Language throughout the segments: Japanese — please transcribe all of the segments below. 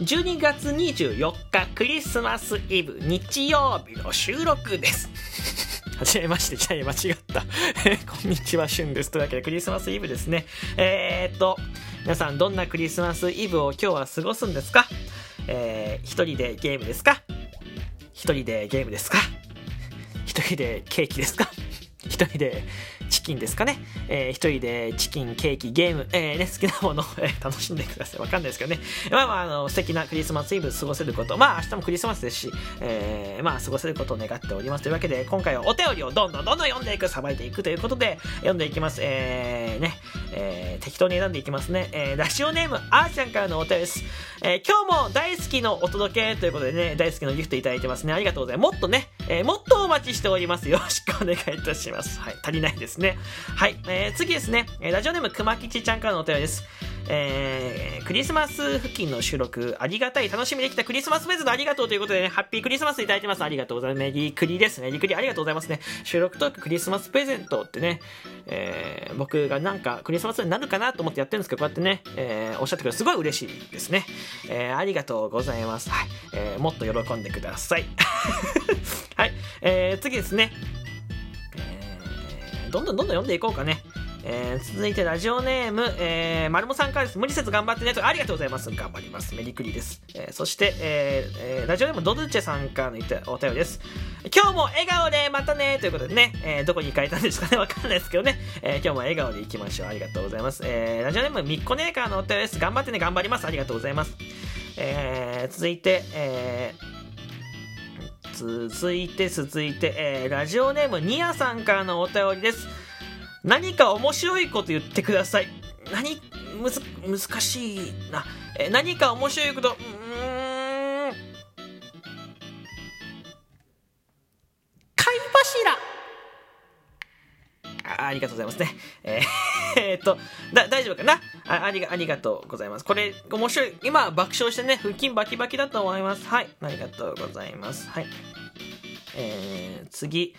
12月24日クリスマスイブ日曜日の収録です。はじめまして、じゃあ間違った。こんにちは、しゅんです。というわけでクリスマスイブですね。えー、っと、皆さんどんなクリスマスイブを今日は過ごすんですか？えー、一人でゲームですか？一人でゲームですか？一人でケーキですか？一人でチキンですかね、えー、一人でチキン、ケーキ、ゲーム、えーね、好きなものを、え、楽しんでください。わかんないですけどね。まあまあ、あの、素敵なクリスマスイブ過ごせること、まあ明日もクリスマスですし、えー、まあ過ごせることを願っております。というわけで、今回はお便りをどんどんどんどん読んでいく、さばいていくということで、読んでいきます。えー、ね、えー、適当に選んでいきますね。えー、ラジオネーム、あーちゃんからのお便りです。えー、今日も大好きのお届けということでね、大好きのギフトいただいてますね。ありがとうございます。もっとね、えー、もっとお待ちしております。よろしくお願いいたします。はい、足りないですね。はい、えー、次ですね、えーラジオネームくまきちちゃんからのお便りです。えー、クリスマス付近の収録、ありがたい、楽しみできたクリスマスプレゼントありがとうということでね、ハッピークリスマスいただいてます。ありがとうございます。メリークリですね。メリークリありがとうございますね。収録トーククリスマスプレゼントってね、えー、僕がなんかクリスマスになるかなと思ってやってるんですけど、こうやってね、えー、おっしゃってくれるすごい嬉しいですね。えー、ありがとうございます。はい。えー、もっと喜んでください。はい。えー、次ですね。どんどんどんどん読んでいこうかね。えー、続いてラジオネーム、えー、まるもさんからです。無理せず頑張ってねと。ありがとうございます。頑張ります。メリクリです。えー、そして、えーえーラジオネームドルチェさんからのお便りです。今日も笑顔でまたねということでね、えーどこに書いたんですかねわかんないですけどね、えー今日も笑顔でいきましょう。ありがとうございます。えーラジオネームみっこねーからのお便りです。頑張ってね、頑張ります。ありがとうございます。えー続いて、えー続いて続いて、えーラジオネームニアさんからのお便りです何か面白いこと言ってください何むず難しいな、え何か面白いことうーん貝柱あありがとうございますね。えー えーっと、だ、大丈夫かな？あありが、ありがとうございます。これ、面白い。今、爆笑してね、腹筋バキバキだと思います。はい。ありがとうございます。はい。えー、次。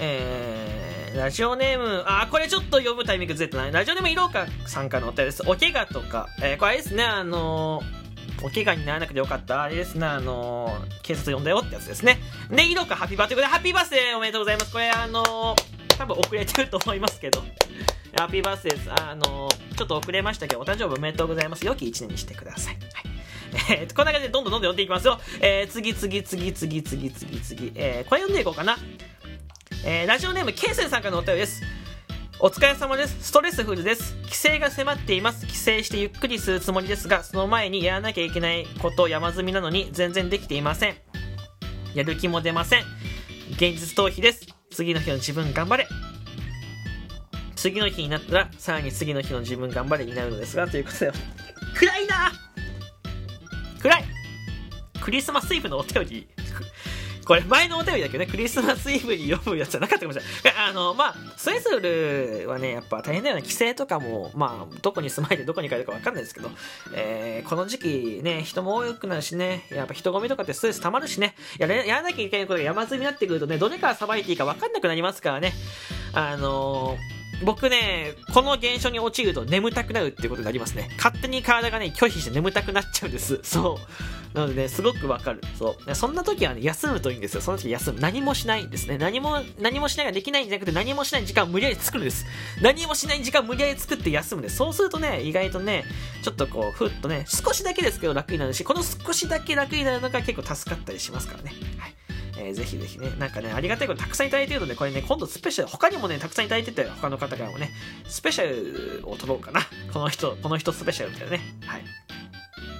えー、ラジオネーム、あ、これちょっと読むタイミングずれてない。ラジオネーム、いろうかさんからのお便りです。お怪我とか、えー、これあれですね、あのー、お怪我にならなくてよかった。あれですね、あのー、警察呼んだよってやつですね。で、いろかハッピーバーということで、ハッピーバースデーおめでとうございます。これ、あの、多分遅れてると思いますけど、ハッピーバースデーです。あの、ちょっと遅れましたけど、お誕生日おめでとうございます。良き一年にしてください。はい。えー、こんな感じでどんどんどんどん読んでいきますよ。えー、次次次次次次次。えー、これ読んでいこうかな。えー、ラジオネーム、ケイセンさんからのお便りです。お疲れ様です。ストレスフルです。帰省が迫っています。帰省してゆっくりするつもりですが、その前にやらなきゃいけないこと山積みなのに全然できていません。やる気も出ません。現実逃避です。次の日の自分頑張れ。次の日になったら、さらに次の日の自分頑張れになるのですが、ということで、暗いな暗いクリスマスイブのお便り、これ前のお便りだけどね、クリスマスイブに読むやつじゃなかったかもしれない。あの、まあ、ストレスフルはね、やっぱ大変だよね。帰省とかも、まあ、どこに住まいでどこに帰るかわかんないですけど、えー、この時期ね、人も多くなるしね、やっぱ人混みとかってストレス溜まるしね、やれやらなきゃいけないことが山積みになってくるとね、どれからさばいていいかわかんなくなりますからね。あのー僕ね、この現象に陥ると眠たくなるっていうことになりますね。勝手に体がね、拒否して眠たくなっちゃうんです。そう。なのでね、すごくわかる。そう。そんな時はね、休むといいんですよ。その時休む。何もしないんですね。何も、何もしないができないんじゃなくて、何もしない時間を無理やり作るんです。何もしない時間を無理やり作って休むんです。そうするとね、意外とね、ちょっとこう、ふっとね、少しだけですけど楽になるし、この少しだけ楽になるのが結構助かったりしますからね。はい。えーぜひぜひね、なんかね、ありがたいことたくさんいただいてるので、これね、今度スペシャル、他にもね、たくさんいただいてて、他の方からもね、スペシャルを取ろうかな。この人、この人スペシャルみたいなね。はい。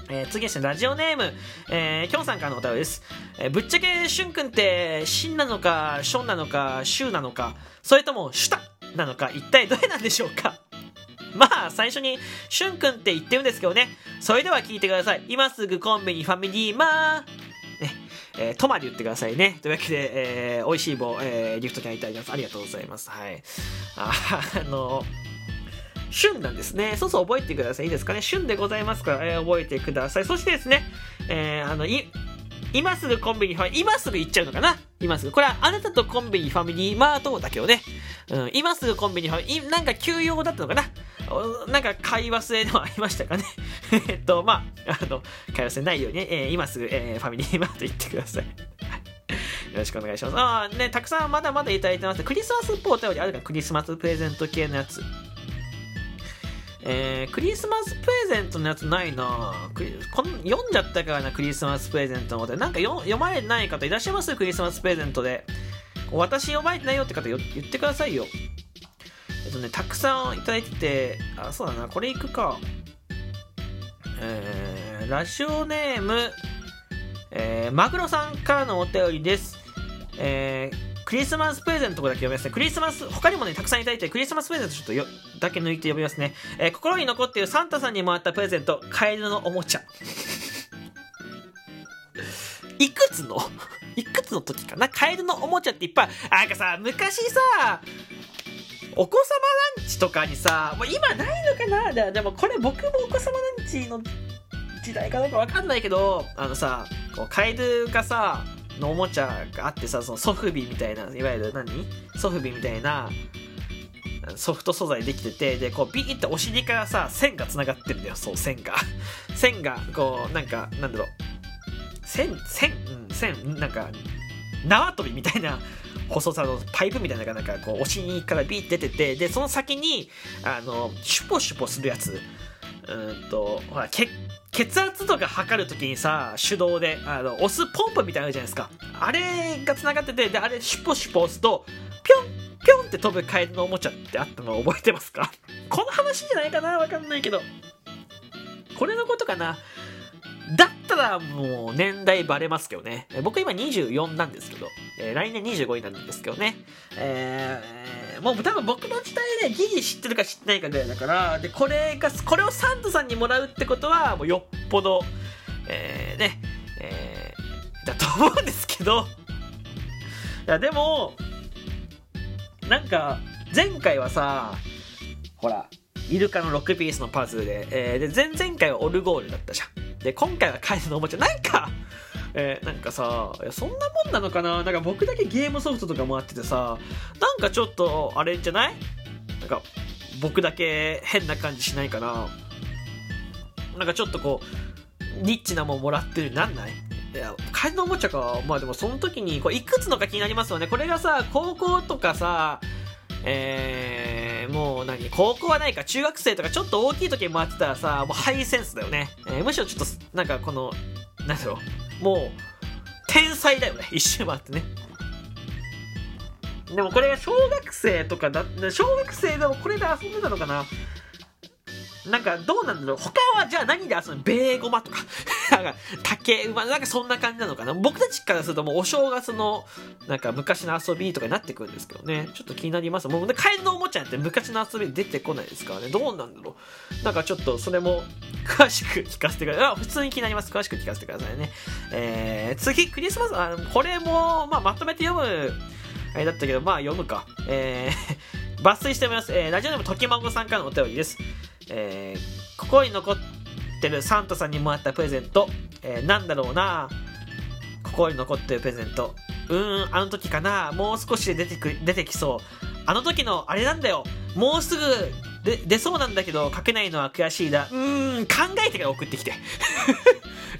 えー次ですね、ラジオネーム、えー、きょんさんからのお便りです。えーぶっちゃけ、しゅんくんって、しんなのか、しょんなのか、しゅうなのか、それとも、シュタなのか、一体どれなんでしょうか まあ、最初に、しゅんくんって言ってるんですけどね。それでは聞いてください。今すぐコンビニファミリーマー、えー、とまで言ってくださいね。というわけで、えー、美味しい棒、えー、ギフト券いただきます。ありがとうございます。はい。あ、あの、旬なんですね。そうそう覚えてください。いいですかね。旬でございますから、えー覚えてください。そしてですね、えーあの、い、今すぐコンビニファミ今すぐ行っちゃうのかな今すぐ。これはあなたとコンビニファミリーマートだけをね、うん、今すぐコンビニファミリー、なんか休養だったのかななんか買い忘れでもありましたかね？えっと、まあ、あの、買い忘れないように、えー、今すぐ、えー、ファミリーマート行ってください。よろしくお願いします。ああ、ね、たくさんまだまだいただいてます。クリスマスっぽいお便りあるか？クリスマスプレゼント系のやつ。えー、クリスマスプレゼントのやつないなこの読んじゃったからな、クリスマスプレゼントのことなんか読まれてない方いらっしゃいます？クリスマスプレゼントで。私読まれてないよって方言ってくださいよ。えっとね、たくさんいただいてて、あ、そうだな、これいくか。えー、ラジオネーム、えー、マグロさんからのお便りです。えー、クリスマスプレゼントだけ読みますね。クリスマス、他にもね、たくさんいただいて、クリスマスプレゼントちょっとよ、だけ抜いて読みますね。えー、心に残っているサンタさんにもらったプレゼント、カエルのおもちゃ。いくつの？いくつの時かな？カエルのおもちゃっていっぱい、なんかさ、昔さ、お子様ランチとかにさ、もう今ないのかな？でもこれ僕もお子様ランチの時代かどうかわかんないけど、あのさ、こうカエルがさ、のおもちゃがあってさ、そのソフビみたいな、いわゆる何？ソフビみたいな、ソフト素材できてて、で、こうビーってお尻からさ、線が繋がってるんだよ、そう、線が。線が、こう、なんか、なんだろう。線、線、うん、線、なんか、縄跳びみたいな細さのパイプみたいなのがなんかこうお尻からビーって出ててでその先にあのシュポシュポするやつ。うんとほら血血圧とか測るときにさ手動であの押すポンプみたいなのあるじゃないですか。あれが繋がっててであれシュポシュポ押すとピョンピョンって飛ぶカエルのおもちゃってあったの覚えてますか？この話じゃないかな？わかんないけど。これのことかな？だったらもう年代バレますけどね。僕今24なんですけど、えー、来年25になんですけどね。えー、もう多分僕の時代でギリ知ってるか知ってないかぐらいだから、で、これが、これをサンタさんにもらうってことは、もうよっぽど、えー、ね、えー、だと思うんですけど、いや、でも、なんか、前回はさ、ほら、イルカの6ピースのパズルで、えー、で、前々回はオルゴールだったじゃん。で、今回はカエルのおもちゃ。なんか、えー、なんかさ、そんなもんなのかな？なんか僕だけゲームソフトとかもあっててさ、なんかちょっと、あれじゃない？なんか、僕だけ変な感じしないかな？なんかちょっとこう、ニッチなもんもらってるなんない？いや、カエルのおもちゃか。まあでもその時に、こう、いくつのか気になりますよね。これがさ、高校とかさ、えー、もう何、高校はないか、中学生とかちょっと大きい時に回ってたらさ、もうハイセンスだよね。えー、むしろちょっと、なんかこの、なんだろう、もう、天才だよね、一周回ってね。でもこれ小学生とかだ、小学生でもこれで遊んでたのかな。なんかどうなんだろう。他はじゃあ何で遊ぶベーゴマとか。竹馬なんかそんな感じなのかな。僕たちからするともうお正月のなんか昔の遊びとかになってくるんですけどね。ちょっと気になります。もうねカエルのおもちゃって昔の遊び出てこないですからね。どうなんだろう。なんかちょっとそれも詳しく聞かせてください。あ普通に気になります。詳しく聞かせてくださいね。えー、次クリスマスあこれも、まあ、まとめて読むあれだったけどまあ読むか。えー抜粋しております。えー、ラジオネームときまごさんからのお便りです。えー、心に残っててるサンタさんにもらったプレゼント、えー、なんだろうな心に残ってるプレゼント。うーん、あの時かなもう少しで出てく、出てきそう。あの時のあれなんだよもうすぐで出そうなんだけど書けないのは悔しいだ。うーん、考えてから送ってきて。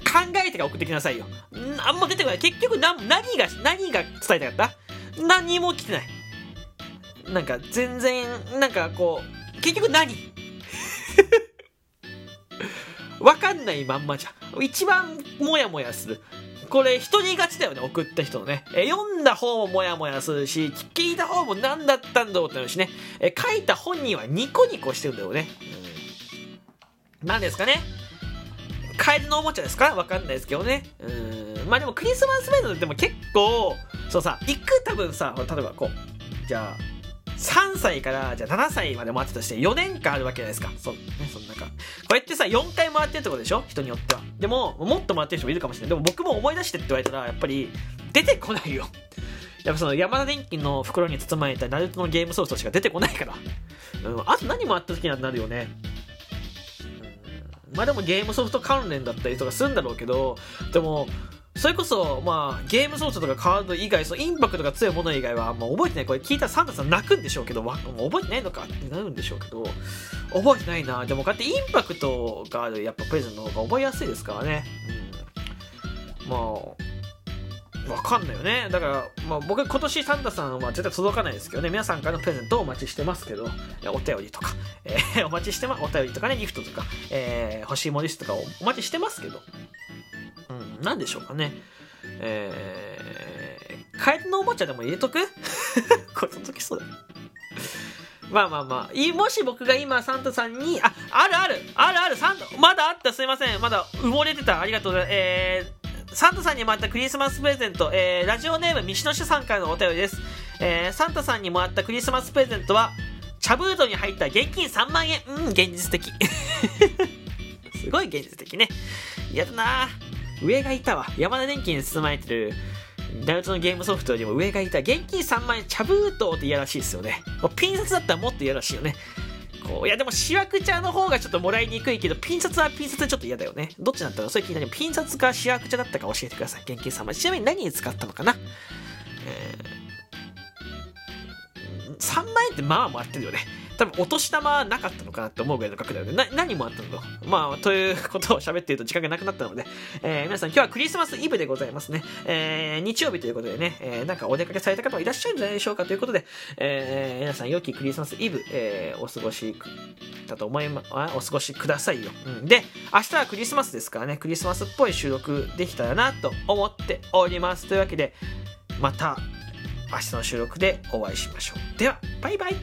考えてから送ってきなさいよ。んあんま出てこない。結局な、何が、何が伝えたかった？何も来てない。なんか全然、なんかこう、結局何？わかんないまんまじゃん。一番モヤモヤする。これ人に勝ちだよね、送った人のね。え読んだ方もモヤモヤするし、聞いた方も何だったんだろうってなるしね。え書いた本人はニコニコしてるんだよね。うん、何ですかね？カエルのおもちゃですか？わかんないですけどね。うん。まあでもクリスマスメイドでも結構、そうさ、行く多分さ、例えばこう、じゃあ、3歳からじゃあ7歳まで回ってたとして4年間あるわけじゃないですか。そう、ね、そんなか。こうやってさ、4回回ってるってことでしょ？人によっては。でも、もっと回ってる人もいるかもしれない。でも僕も思い出してって言われたら、やっぱり、出てこないよ。やっぱその山田電機の袋に包まれたナルトのゲームソフトしか出てこないから。うん、あと何回った時にはなるよね。まあでもゲームソフト関連だったりとかするんだろうけど、でも、それこそ、まあ、ゲームソースとかカード以外、そのインパクトが強いもの以外は、まあ、覚えてない。これ聞いたらサンタさん泣くんでしょうけど、わもう覚えてないのかってなるんでしょうけど、覚えてないな。でも、こうやってインパクトがある、やっぱプレゼントの方が覚えやすいですからね。うん。まあ、わかんないよね。だから、まあ、僕今年サンタさんは絶対届かないですけどね、皆さんからのプレゼントをお待ちしてますけど、お便りとか、えー、お待ちしてま、お便りとかね、ギフトとか、えー、欲しいものリストとかをお待ちしてますけど、うん、なんでしょうかね。えー、カエルのおもちゃでも入れとく？これ届きそうだ。まあまあまあ、もし僕が今サンタさんに、あ、あるあるあるあるサンタ、まだあったすいません。まだ埋もれてた。ありがとうございます。えー、サンタさんにもらったクリスマスプレゼント、えー、ラジオネーム、三野主さんからのお便りです。えー、サンタさんにもらったクリスマスプレゼントは、茶封筒に入った現金3万円。うん、現実的。すごい現実的ね。嫌だなぁ上がいたわ。山田電機に包まれてる、ナルトのゲームソフトよりも上がいた。現金3万円、茶封筒って嫌らしいですよね。ピン札だったらもっと嫌らしいよね。こう、いやでも、しわく茶の方がちょっともらいにくいけど、ピン札はピン札でちょっと嫌だよね。どっちだったらそれ気になる。ピン札かしわく茶だったか教えてください。現金3万円。ちなみに何に使ったのかな？えー、3万円ってまあもらってるよね。多分お年玉はなかったのかなって思うぐらいの額だよね。な、何もあったのまあ、ということを喋っていると時間がなくなったので、えー、皆さん今日はクリスマスイブでございますね。えー、日曜日ということでね、えー、なんかお出かけされた方もいらっしゃるんじゃないでしょうかということで、えー、皆さん良きクリスマスイブ、えー、お過ごしだと思いま、お過ごしくださいよ。うん。で、明日はクリスマスですからね、クリスマスっぽい収録できたらなと思っております。というわけで、また明日の収録でお会いしましょう。では、バイバイ